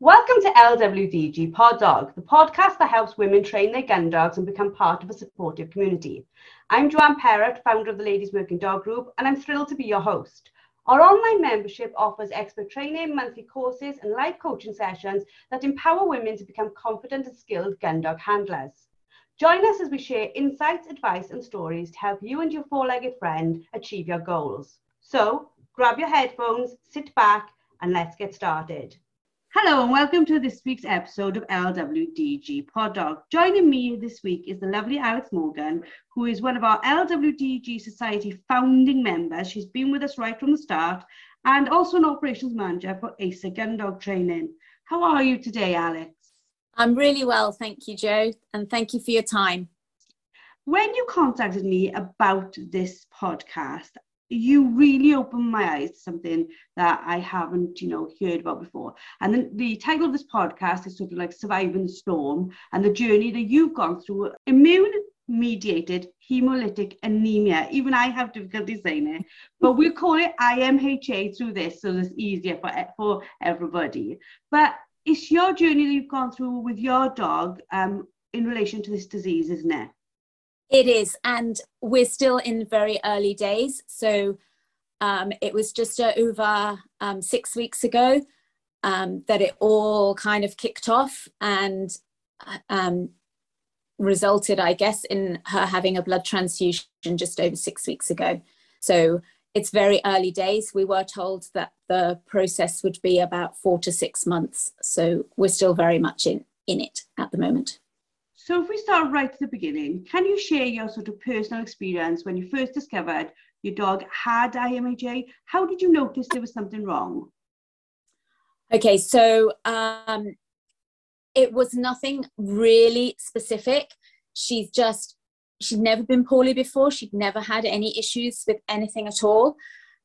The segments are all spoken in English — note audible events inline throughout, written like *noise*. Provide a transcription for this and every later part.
Welcome to LWDG Pod Dog, the podcast that helps women train their gun dogs and become part of a supportive community. I'm Joanne Perrott, founder of the Ladies Working Dog Group, and I'm thrilled to be your host. Our online membership offers expert training, monthly courses, and live coaching sessions that empower women to become confident and skilled gun dog handlers. Join us as we share insights, advice, and stories to help you and your four legged friend achieve your goals. So, grab your headphones, sit back, and let's get started. Hello and welcome to this week's episode of LWDG Pod Dog. Joining me this week is the lovely Alex Morgan, who is one of our LWDG Society founding members. She's been with us right from the start and also an operations manager for ASA Gun Dog Training. How are you today, Alex? I'm really well, thank you, Joe, and thank you for your time. When you contacted me about this podcast, you really opened my eyes to something that I haven't, you know, heard about before. And then the title of this podcast is sort of like Surviving the Storm and the journey that you've gone through immune mediated hemolytic anemia. Even I have difficulty saying it, but we'll call it IMHA through this so it's easier for, for everybody. But it's your journey that you've gone through with your dog um, in relation to this disease, isn't it? It is, and we're still in very early days. So um, it was just over um, six weeks ago um, that it all kind of kicked off and um, resulted, I guess, in her having a blood transfusion just over six weeks ago. So it's very early days. We were told that the process would be about four to six months. So we're still very much in, in it at the moment. So if we start right at the beginning, can you share your sort of personal experience when you first discovered your dog had IMHA? How did you notice there was something wrong? Okay, so um, it was nothing really specific. She's just, she'd never been poorly before. She'd never had any issues with anything at all.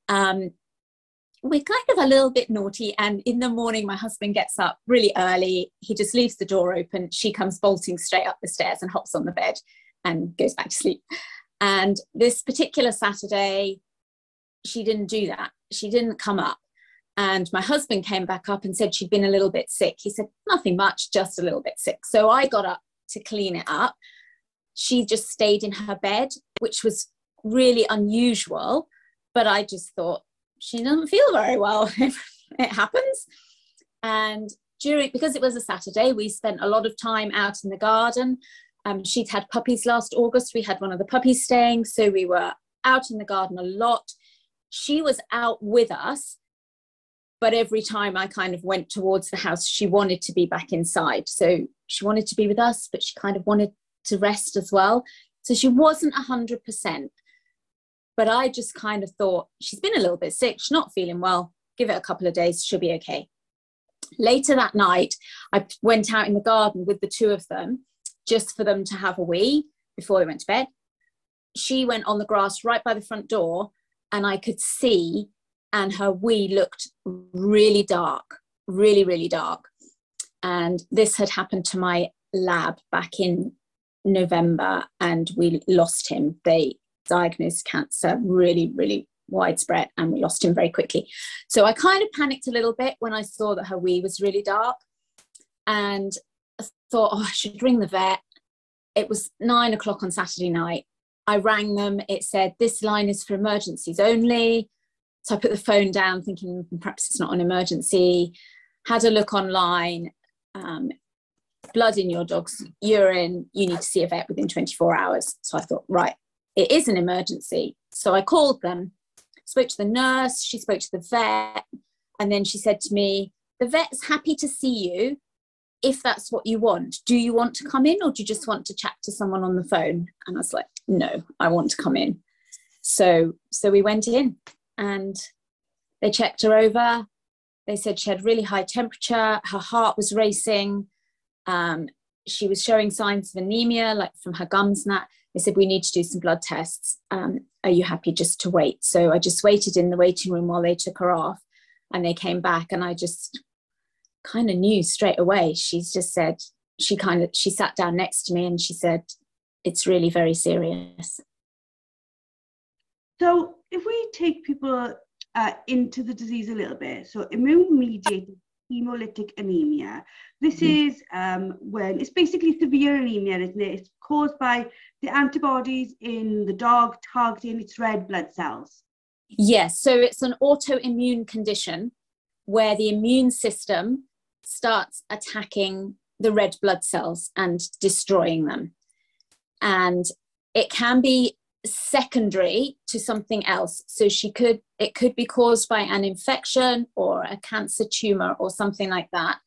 Um, we're kind of a little bit naughty. And in the morning, my husband gets up really early. He just leaves the door open. She comes bolting straight up the stairs and hops on the bed and goes back to sleep. And this particular Saturday, she didn't do that. She didn't come up. And my husband came back up and said she'd been a little bit sick. He said, nothing much, just a little bit sick. So I got up to clean it up. She just stayed in her bed, which was really unusual. But I just thought, she doesn't feel very well. *laughs* it happens. And during, because it was a Saturday, we spent a lot of time out in the garden. Um, she'd had puppies last August. We had one of the puppies staying. So we were out in the garden a lot. She was out with us. But every time I kind of went towards the house, she wanted to be back inside. So she wanted to be with us, but she kind of wanted to rest as well. So she wasn't 100%. But I just kind of thought, she's been a little bit sick, she's not feeling well, give it a couple of days, she'll be okay. Later that night, I went out in the garden with the two of them just for them to have a wee before they went to bed. She went on the grass right by the front door, and I could see, and her wee looked really dark, really, really dark. And this had happened to my lab back in November, and we lost him. They diagnosed cancer really, really widespread, and we lost him very quickly. So I kind of panicked a little bit when I saw that her wee was really dark, and I thought, oh, I should ring the vet. It was nine o'clock on Saturday night. I rang them. It said, This line is for emergencies only. So I put the phone down, thinking perhaps it's not an emergency. Had a look online. Um, blood in your dog's urine. You need to see a vet within 24 hours. So I thought, right, it is an emergency. So I called them, spoke to the nurse, she spoke to the vet, and then she said to me, The vet's happy to see you if that's what you want. Do you want to come in or do you just want to chat to someone on the phone? And I was like, No, I want to come in. So so we went in and they checked her over. They said she had really high temperature, her heart was racing, um, she was showing signs of anemia, like from her gums and that. They said, We need to do some blood tests. Um, are you happy just to wait? So I just waited in the waiting room while they took her off and they came back. And I just kind of knew straight away. She's just said, she kind of she sat down next to me and she said it's really very serious so if we take people uh, into the disease a little bit so immune mediated hemolytic anemia this mm. is um, when it's basically severe anemia isn't it it's caused by the antibodies in the dog targeting its red blood cells yes so it's an autoimmune condition where the immune system starts attacking the red blood cells and destroying them. And it can be secondary to something else. So she could, it could be caused by an infection or a cancer tumor or something like that.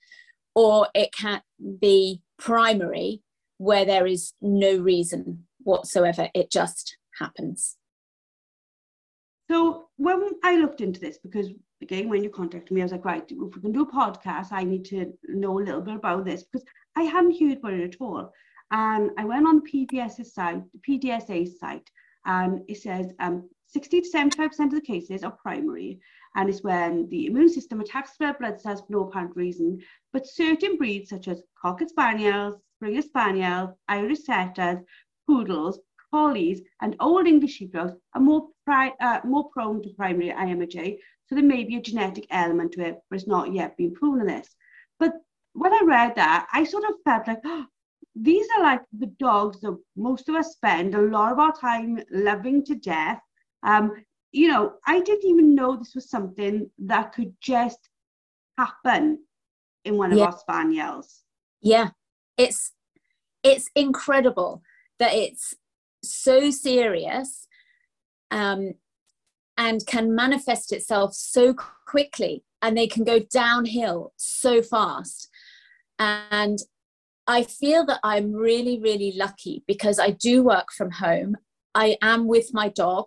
Or it can be primary where there is no reason whatsoever. It just happens. So when I looked into this, because again, when you contacted me, I was like, right, if we can do a podcast, I need to know a little bit about this because I hadn't heard about it at all. And I went on the PDS's site, PDSA's site, and it says um, 60 to 75% of the cases are primary, and it's when the immune system attacks red blood cells for no apparent reason. But certain breeds, such as Cocker Spaniels, Springer Spaniels, Irish Setters, Poodles, Collies, and Old English Sheepdogs are more, pri- uh, more prone to primary IMHA, so there may be a genetic element to it, but it's not yet been proven this. But when I read that, I sort of felt like, *gasps* oh, these are like the dogs that most of us spend a lot of our time loving to death. Um, you know, I didn't even know this was something that could just happen in one of yeah. our spaniels. Yeah, it's it's incredible that it's so serious um, and can manifest itself so quickly and they can go downhill so fast. And I feel that I'm really, really lucky because I do work from home. I am with my dog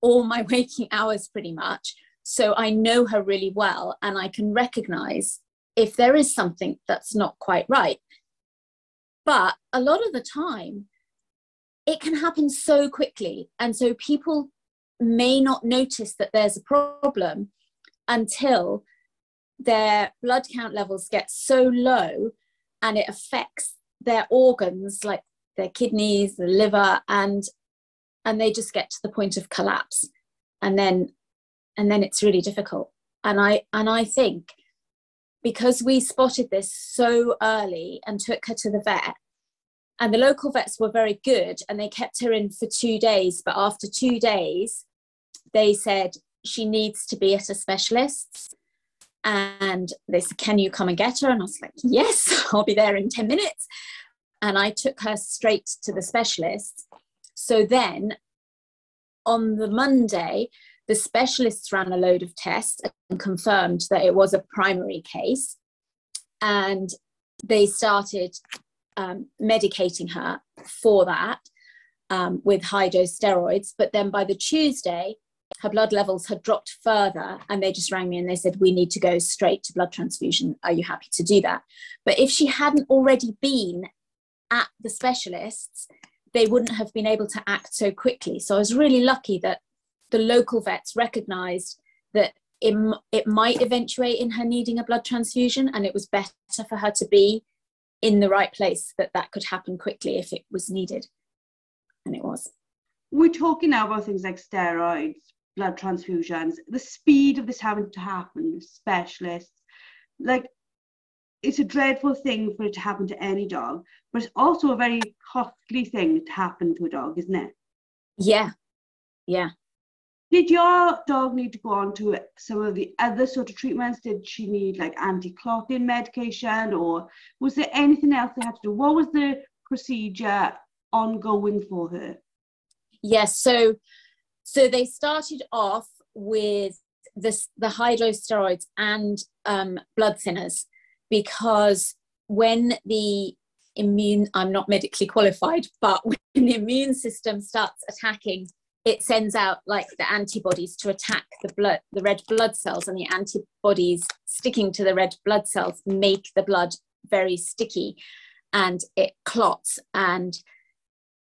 all my *laughs* waking hours pretty much. So I know her really well and I can recognize if there is something that's not quite right. But a lot of the time, it can happen so quickly. And so people may not notice that there's a problem until their blood count levels get so low and it affects their organs like their kidneys the liver and and they just get to the point of collapse. And then and then it's really difficult. And i and i think because we spotted this so early and took her to the vet and the local vets were very good and they kept her in for two days but after two days they said she needs to be at a specialist's and they said can you come and get her? And i was like yes *laughs* i'll be there in 10 minutes. And i took her straight to the specialist. So then on the monday the specialists ran a load of tests and confirmed that it was a primary case. And they started um, medicating her for that um, with high dose steroids. But then by the tuesday her blood levels had dropped further and they just rang me and they said we need to go straight to blood transfusion. Are you happy to do that? But if she hadn't already been at the specialists they wouldn't have been able to act so quickly. So i was really lucky that the local vets recognized that it, it might eventuate in her needing a blood transfusion and it was better for her to be in the right place that that could happen quickly if it was needed. And it was. We're talking now about things like steroids blood transfusions, the speed of this having to happen, specialists, like it's a dreadful thing for it to happen to any dog, but it's also a very costly thing to happen to a dog, isn't it? Yeah, yeah. Did your dog need to go on to some of the other sort of treatments? Did she need like anti-clotting medication, or was there anything else they had to do? What was the procedure ongoing for her? Yes, so so they started off with the high dose steroids and um, blood thinners because when the immune, I'm not medically qualified, but *laughs* when the immune system starts attacking, it sends out like the antibodies to attack the blood, the red blood cells, and the antibodies sticking to the red blood cells make the blood very sticky and it clots. And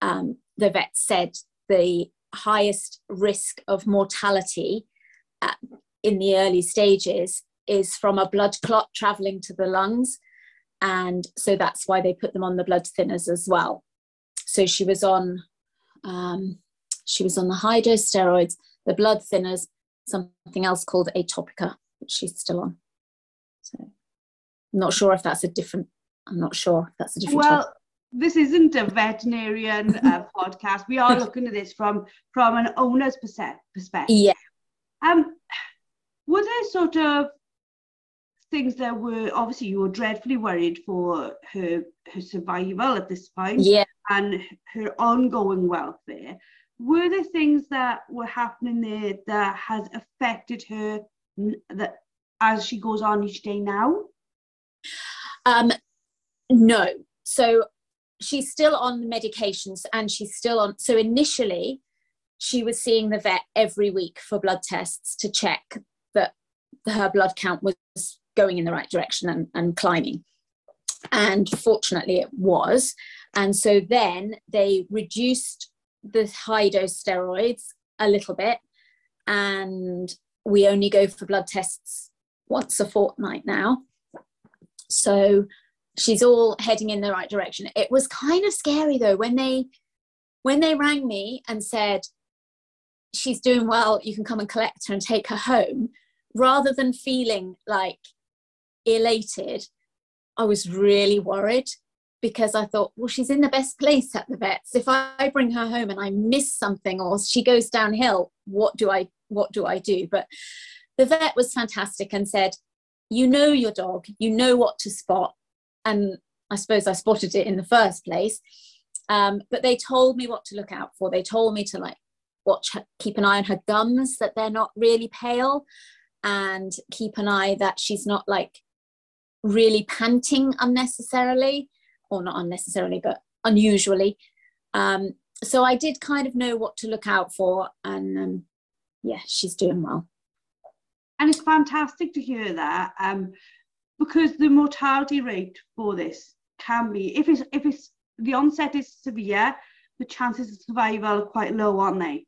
um, the vet said the highest risk of mortality at, in the early stages is from a blood clot traveling to the lungs. and so that's why they put them on the blood thinners as well so she was on um, she was on the high dose steroids the blood thinners something else called atopica which she's still on so i'm not sure if that's a different i'm not sure if that's a different well. This isn't a veterinarian uh, podcast. We are looking at this from from an owner's perspective. Yeah. Um were there sort of things that were obviously you were dreadfully worried for her her survival at this point yeah. and her ongoing welfare? Were there things that were happening there that has affected her that as she goes on each day now? Um no. So she's still on the medications and she's still on so initially she was seeing the vet every week for blood tests to check that her blood count was going in the right direction and, and climbing. And fortunately, it was. And so then they reduced the high dose steroids a little bit. And we only go for blood tests once a fortnight now. So she's all heading in the right direction. It was kind of scary though when they when they rang me and said she's doing well, you can come and collect her and take her home, rather than feeling like elated, I was really worried because I thought, well, she's in the best place at the vets. If I bring her home and I miss something or she goes downhill, what do I what do I do? But the vet was fantastic and said, you know your dog, you know what to spot. And I suppose I spotted it in the first place. Um, but they told me what to look out for. They told me to like watch, keep an eye on her gums, that they're not really pale, and keep an eye that she's not like really panting unnecessarily, or not unnecessarily, but unusually. Um, so I did kind of know what to look out for, and um, yeah, she's doing well. And it's fantastic to hear that, um, because the mortality rate for this can be, if it's if it's the onset is severe, the chances of survival are quite low, aren't they?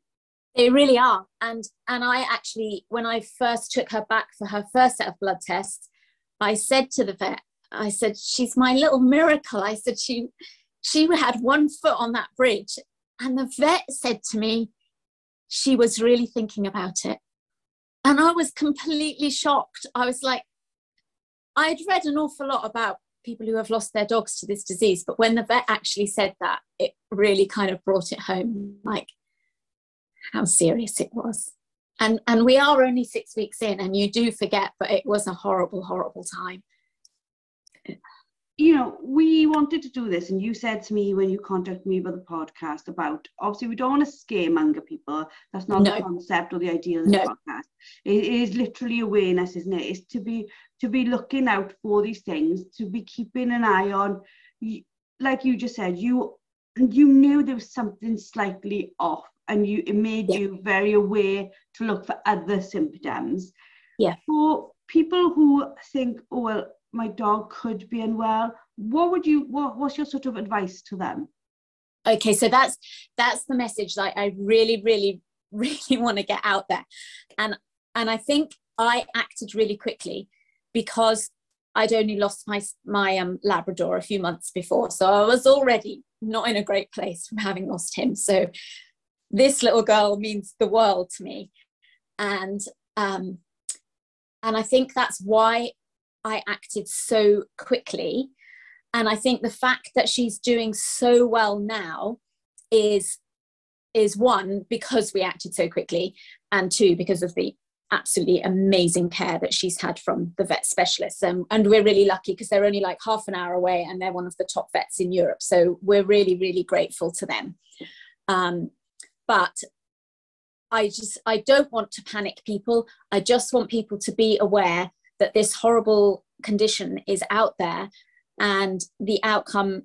They really are. And and I actually, when I first took her back for her first set of blood tests, I said to the vet, I said, she's my little miracle. I said, she, she had one foot on that bridge. And the vet said to me, she was really thinking about it. And I was completely shocked. I was like, I had read an awful lot about people who have lost their dogs to this disease, but when the vet actually said that, it really kind of brought it home like how serious it was. And and we are only six weeks in and you do forget but it was a horrible horrible time. You know we wanted to do this and you said to me when you contacted me about the podcast about obviously we don't want to scaremonger people. That's not no. the concept or the idea of the no. podcast. It is literally awareness isn't it? It's to be to be looking out for these things to be keeping an eye on like you just said you you knew there was something slightly off and you it made yeah. you very aware to look for other symptoms. Yeah. For people who think, oh well, my dog could be unwell, what would you what what's your sort of advice to them? Okay, so that's that's the message that I really, really, *laughs* really want to get out there. And and I think I acted really quickly because I'd only lost my my um, Labrador a few months before, so I was already not in a great place from having lost him. So this little girl means the world to me. And um, and i think that's why i acted so quickly. And i think the fact that she's doing so well now is is one because we acted so quickly and two because of the absolutely amazing care that she's had from the vet specialists and we're really lucky because they're only like half an hour away and they're one of the top vets in europe so we're really really grateful to them um, but I just I don't want to panic people. I just want people to be aware that this horrible condition is out there and the outcome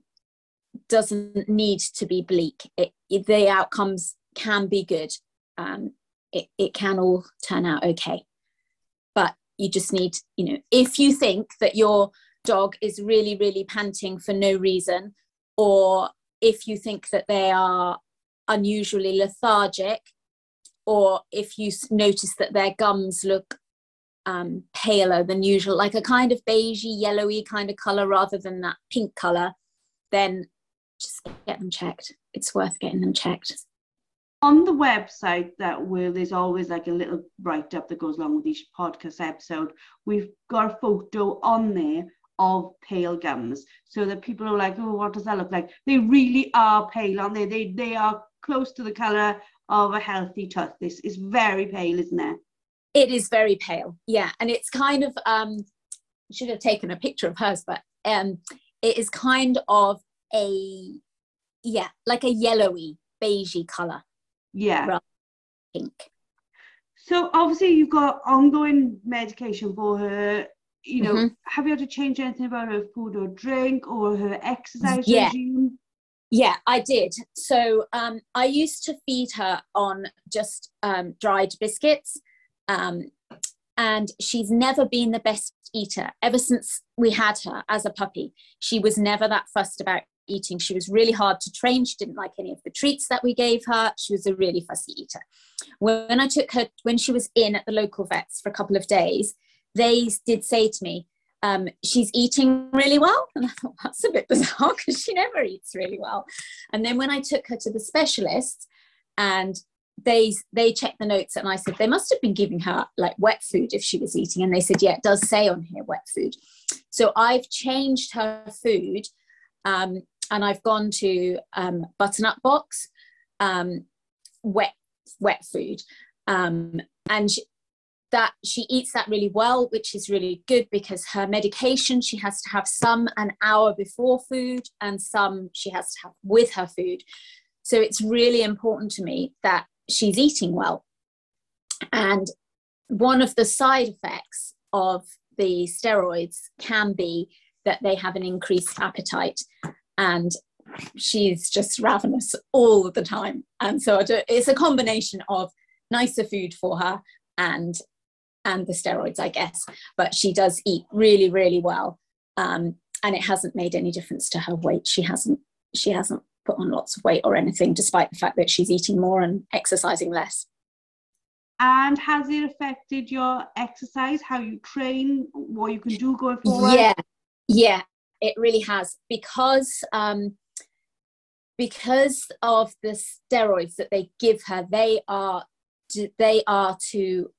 doesn't need to be bleak. It, the outcomes can be good. Um, it, it can all turn out okay. But you just need, you know, if you think that your dog is really, really panting for no reason, or if you think that they are unusually lethargic, or if you notice that their gums look um, paler than usual, like a kind of beigey, yellowy kind of color rather than that pink color, then just get them checked. It's worth getting them checked. On the website that where there's always like a little write up that goes along with each podcast episode, we've got a photo on there of pale gums so that people are like, oh, what does that look like? They really are pale, aren't they? They they are close to the colour of a healthy tooth. This is very pale, isn't it? It is very pale, yeah. And it's kind of um should have taken a picture of hers, but um it is kind of a yeah, like a yellowy, beigey colour. Yeah. Pink. So obviously you've got ongoing medication for her you know, mm-hmm. have you had to change anything about her food or drink or her exercise yeah. regime? Yeah, I did. So um, I used to feed her on just um, dried biscuits. Um, and she's never been the best eater ever since we had her as a puppy. She was never that fussed about eating. She was really hard to train. She didn't like any of the treats that we gave her. She was a really fussy eater. When I took her, when she was in at the local vets for a couple of days, they did say to me, um, she's eating really well. And I thought, that's a bit bizarre because she never eats really well. And then when I took her to the specialist and they they checked the notes and I said, they must have been giving her like wet food if she was eating. And they said, yeah, it does say on here wet food. So I've changed her food um, and I've gone to um, butternut box, um, wet wet food. Um, and she, that she eats that really well, which is really good because her medication she has to have some an hour before food and some she has to have with her food. So it's really important to me that she's eating well. And one of the side effects of the steroids can be that they have an increased appetite and she's just ravenous all the time. And so it's a combination of nicer food for her and and the steroids, I guess. But she does eat really, really well, um, and it hasn't made any difference to her weight. She hasn't she hasn't put on lots of weight or anything, despite the fact that she's eating more and exercising less. And has it affected your exercise, how you train, what you can do going forward? Yeah, yeah, it really has because um, because of the steroids that they give her. They are they are to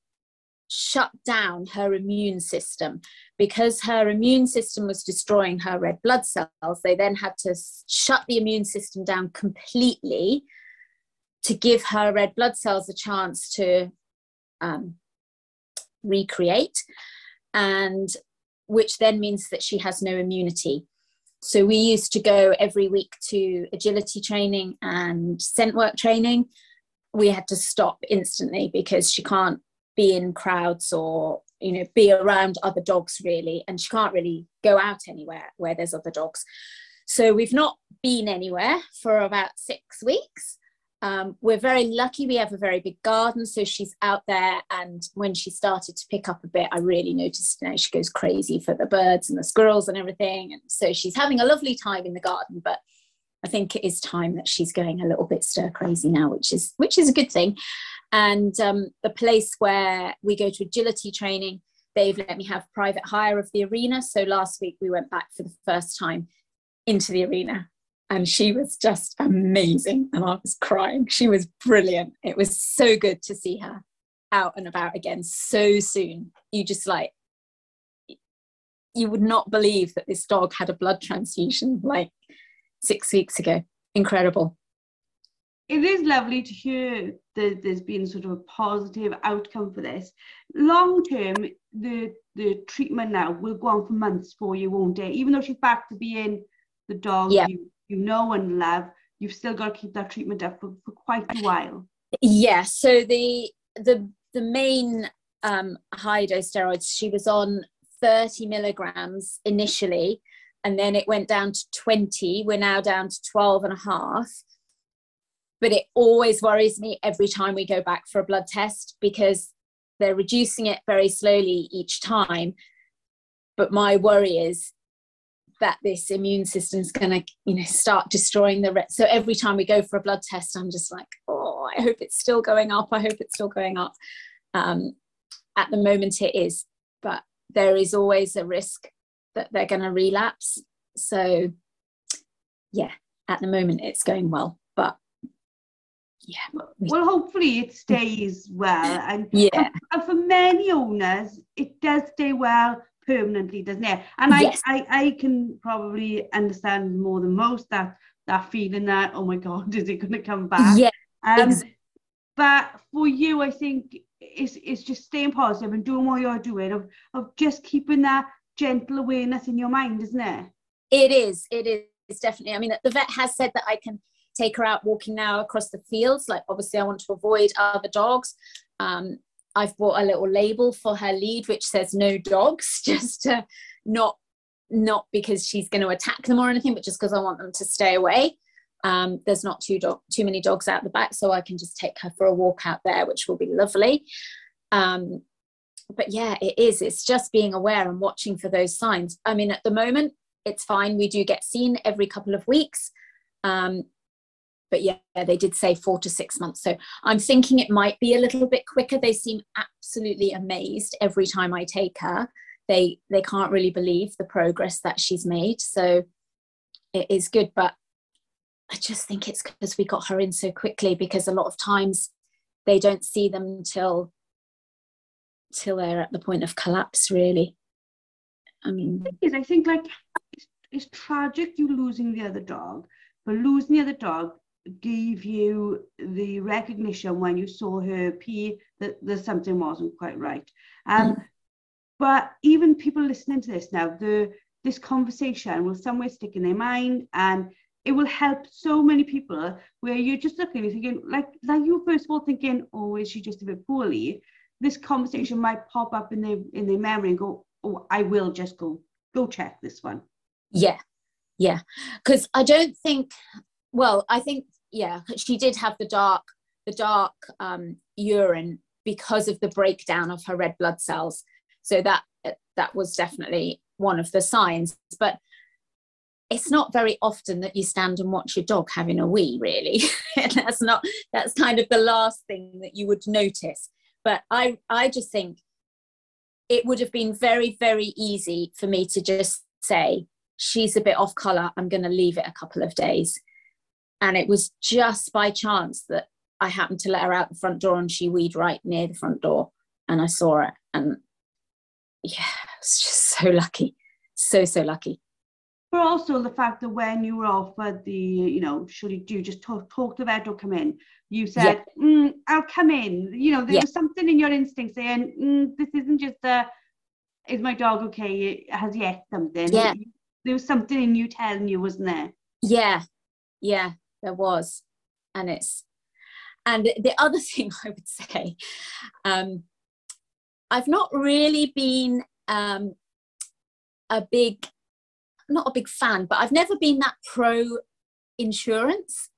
shut down her immune system because her immune system was destroying her red blood cells they then had to shut the immune system down completely to give her red blood cells a chance to um, recreate and which then means that she has no immunity. So we used to go every week to agility training and scent work training. We had to stop instantly because she can't be in crowds or you know be around other dogs really and she can't really go out anywhere where there's other dogs. So we've not been anywhere for about six weeks um, we're very lucky we have a very big garden so she's out there and when she started to pick up a bit i really noticed you know she goes crazy for the birds and the squirrels and everything and so she's having a lovely time in the garden but i think it is time that she's going a little bit stir crazy now which is which is a good thing and um, the place where we go to agility training, they've let me have private hire of the arena. So last week we went back for the first time into the arena and she was just amazing and I was crying. She was brilliant. It was so good to see her out and about again so soon. You just like, you would not believe that this dog had a blood transfusion like six weeks ago. Incredible it is lovely to hear that there's been sort of a positive outcome for this. Long term, the the treatment now will go on for months for you, won't it? Even though she's back to being the dog yeah. you, you know and love, you've still got to keep that treatment up for, for quite a while. Yeah. So the the the main um, high dose steroids she was on 30 milligrams initially, and then it went down to 20. We're now down to 12 and a half but it always worries me every time we go back for a blood test because they're reducing it very slowly each time but my worry is that this immune system is going to you know start destroying the re- so every time we go for a blood test i'm just like oh i hope it's still going up i hope it's still going up um, at the moment it is but there is always a risk that they're going to relapse. So, yeah, at the moment it's going well, but yeah. Well, hopefully it stays well, and yeah, and for many owners, it does stay well permanently, doesn't it? And yes. I, I, I can probably understand more than most that that feeling that oh my god, *laughs* is it going to come back? Yeah. Um, exactly. But for you, I think it's it's just staying positive and doing what you're doing of of just keeping that gentle awareness in your mind, isn't it? It is. It is definitely. I mean, the vet has said that I can take her out walking now across the fields. Like, obviously, I want to avoid other dogs. Um, I've bought a little label for her lead which says no dogs, *laughs* just to not not because she's going to attack them or anything, but just because I want them to stay away. Um, there's not too dog too many dogs out the back, so I can just take her for a walk out there, which will be lovely. Um, but yeah, it is. It's just being aware and watching for those signs. I mean, at the moment, it's fine. We do get seen every couple of weeks. Um, but yeah, they did say four to six months. So I'm thinking it might be a little bit quicker. They seem absolutely amazed every time I take her. They they can't really believe the progress that she's made. So it is good, but I just think it's because we got her in so quickly because a lot of times they don't see them until till they're at the point of collapse really. I mean I think like it's tragic you losing the other dog, but losing the other dog gave you the recognition when you saw her pee that, that something wasn't quite right. Um, mm. But even people listening to this now, the this conversation will somewhere stick in their mind and it will help so many people where you're just looking and thinking, like, like you first of all thinking, oh, is she just a bit poorly? This conversation might pop up in their in their memory and go, oh, I will just go go check this one. Yeah, yeah, because I don't think well i think yeah she did have the dark the dark um, urine because of the breakdown of her red blood cells. So that that was definitely one of the signs but it's not very often that you stand and watch your dog having a wee really. *laughs* That's not that's kind of the last thing that you would notice. But i i just think it would have been very very easy for me to just say she's a bit off color i'm going to leave it a couple of days and it was just by chance that I happened to let her out the front door and she weed right near the front door and I saw it and yeah, it's just *laughs* so lucky. So, so lucky. But also the fact that when you were offered the, you know, should you do just talk, talk to vet or come in, you said, yeah. mm, I'll come in. You know, there yeah. was something in your instinct saying, mm, this isn't just a, is my dog okay? Has yet something? Yeah. There was something in you telling you, wasn't there? Yeah. Yeah there was and it's and the other *laughs* thing i would say um, i've not really been um, a big not a big fan but i've never been that pro insurance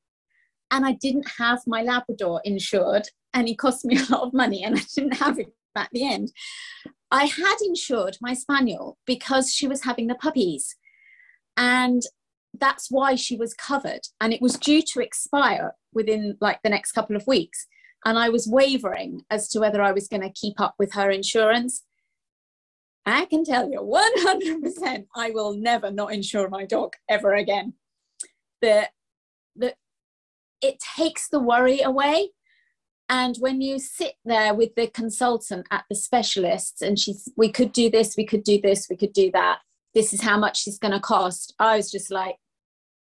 and i didn't have my labrador insured and it cost me a lot of money and i didn't have it at the end. I had insured my spaniel because she was having the puppies and that's why she was covered. And it was due to expire within like the next couple of weeks. And i was wavering as to whether i was going to keep up with her insurance. I can tell you 100% i will never not insure my dog ever again. The, the it takes the worry away. And when you sit there with the consultant at the specialists and she's we could do this we could do this we could do that. This is how much it's going to cost i was just like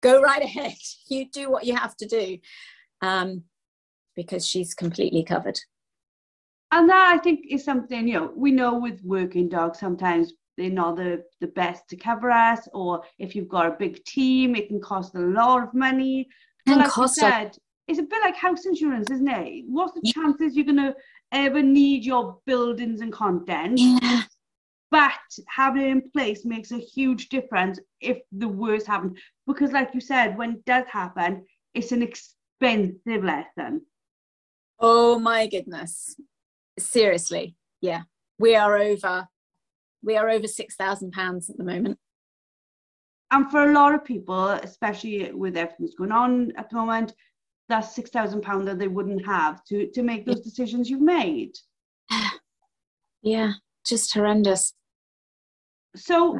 go right ahead. *laughs* You do what you have to do um, because she's completely covered. And that I think is something, you know, we know with working dogs, sometimes they're not the, the best to cover us, or if you've got a big team, it can cost a lot of money. And like cost said, a- it's a bit like house insurance, isn't it? What's the chances you're going to ever need your buildings and content? Yeah but having it in place makes a huge difference if the worst happens. Because like you said when it does happen it's an expensive lesson. Oh my goodness. Seriously. Yeah. We are over we are over six thousand pounds at the moment. And for a lot of people especially with everything that's going on at the moment that's six thousand pounds that they wouldn't have to to make those decisions you've made. *sighs* Yeah. Just horrendous so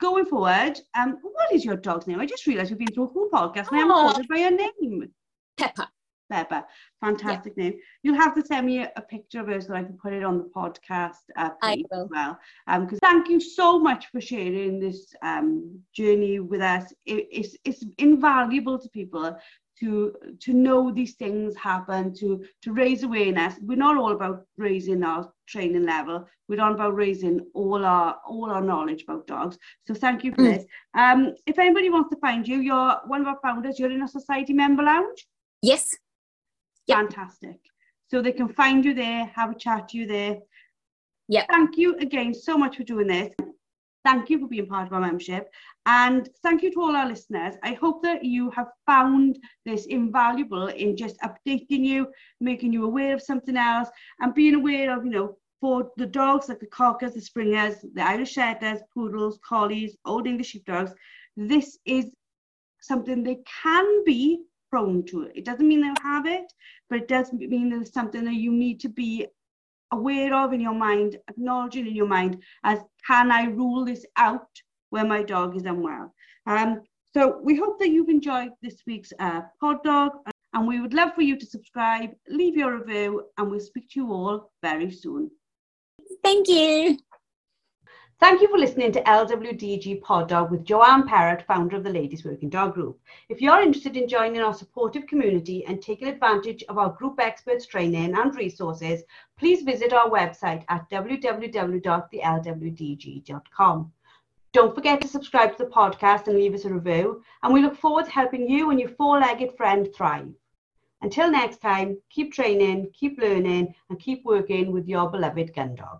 going forward, um, what is your dog's name? I just realised we've been through a whole podcast and I haven't called her by her name. Pepper. Pepper, fantastic yeah. name. You'll have to send me a, a, picture of her so I can put it on the podcast uh, page as well. Um, because thank you so much for sharing this um journey with us. It, it's it's invaluable to people to to know these things happen to to raise awareness. We're not all about raising our training level. We're not about raising all our all our knowledge about dogs. So thank you for mm. this. Um if anybody wants to find you you're one of our founders. You're in a society member lounge? Yes. Yep. fantastic. So they can find you there have a chat to you there. Yeah thank you again so much for doing this Thank you for being part of our membership. And thank you to all our listeners. I hope that you have found this invaluable in just updating you, making you aware of something else, and being aware of, you know, for the dogs like the cockers, the springers, the Irish setters, poodles, collies, old English sheepdogs, this is something they can be prone to. It doesn't mean they'll have it, but it does mean it's something that you need to be aware of in your mind, acknowledging in your mind as can I rule this out when my dog is unwell? Um, so we hope that you've enjoyed this week's uh, pod dog and we would love for you to subscribe, leave your review, and we'll speak to you all very soon. Thank you. Thank you for listening to LWDG Pod Dog with Joanne Perrott, founder of the Ladies Working Dog Group. If you're interested in joining our supportive community and taking advantage of our group experts training and resources, please visit our website at www.thelwdg.com. Don't forget to subscribe to the podcast and leave us a review, and we look forward to helping you and your four-legged friend thrive. Until next time, keep training, keep learning, and keep working with your beloved gun dog.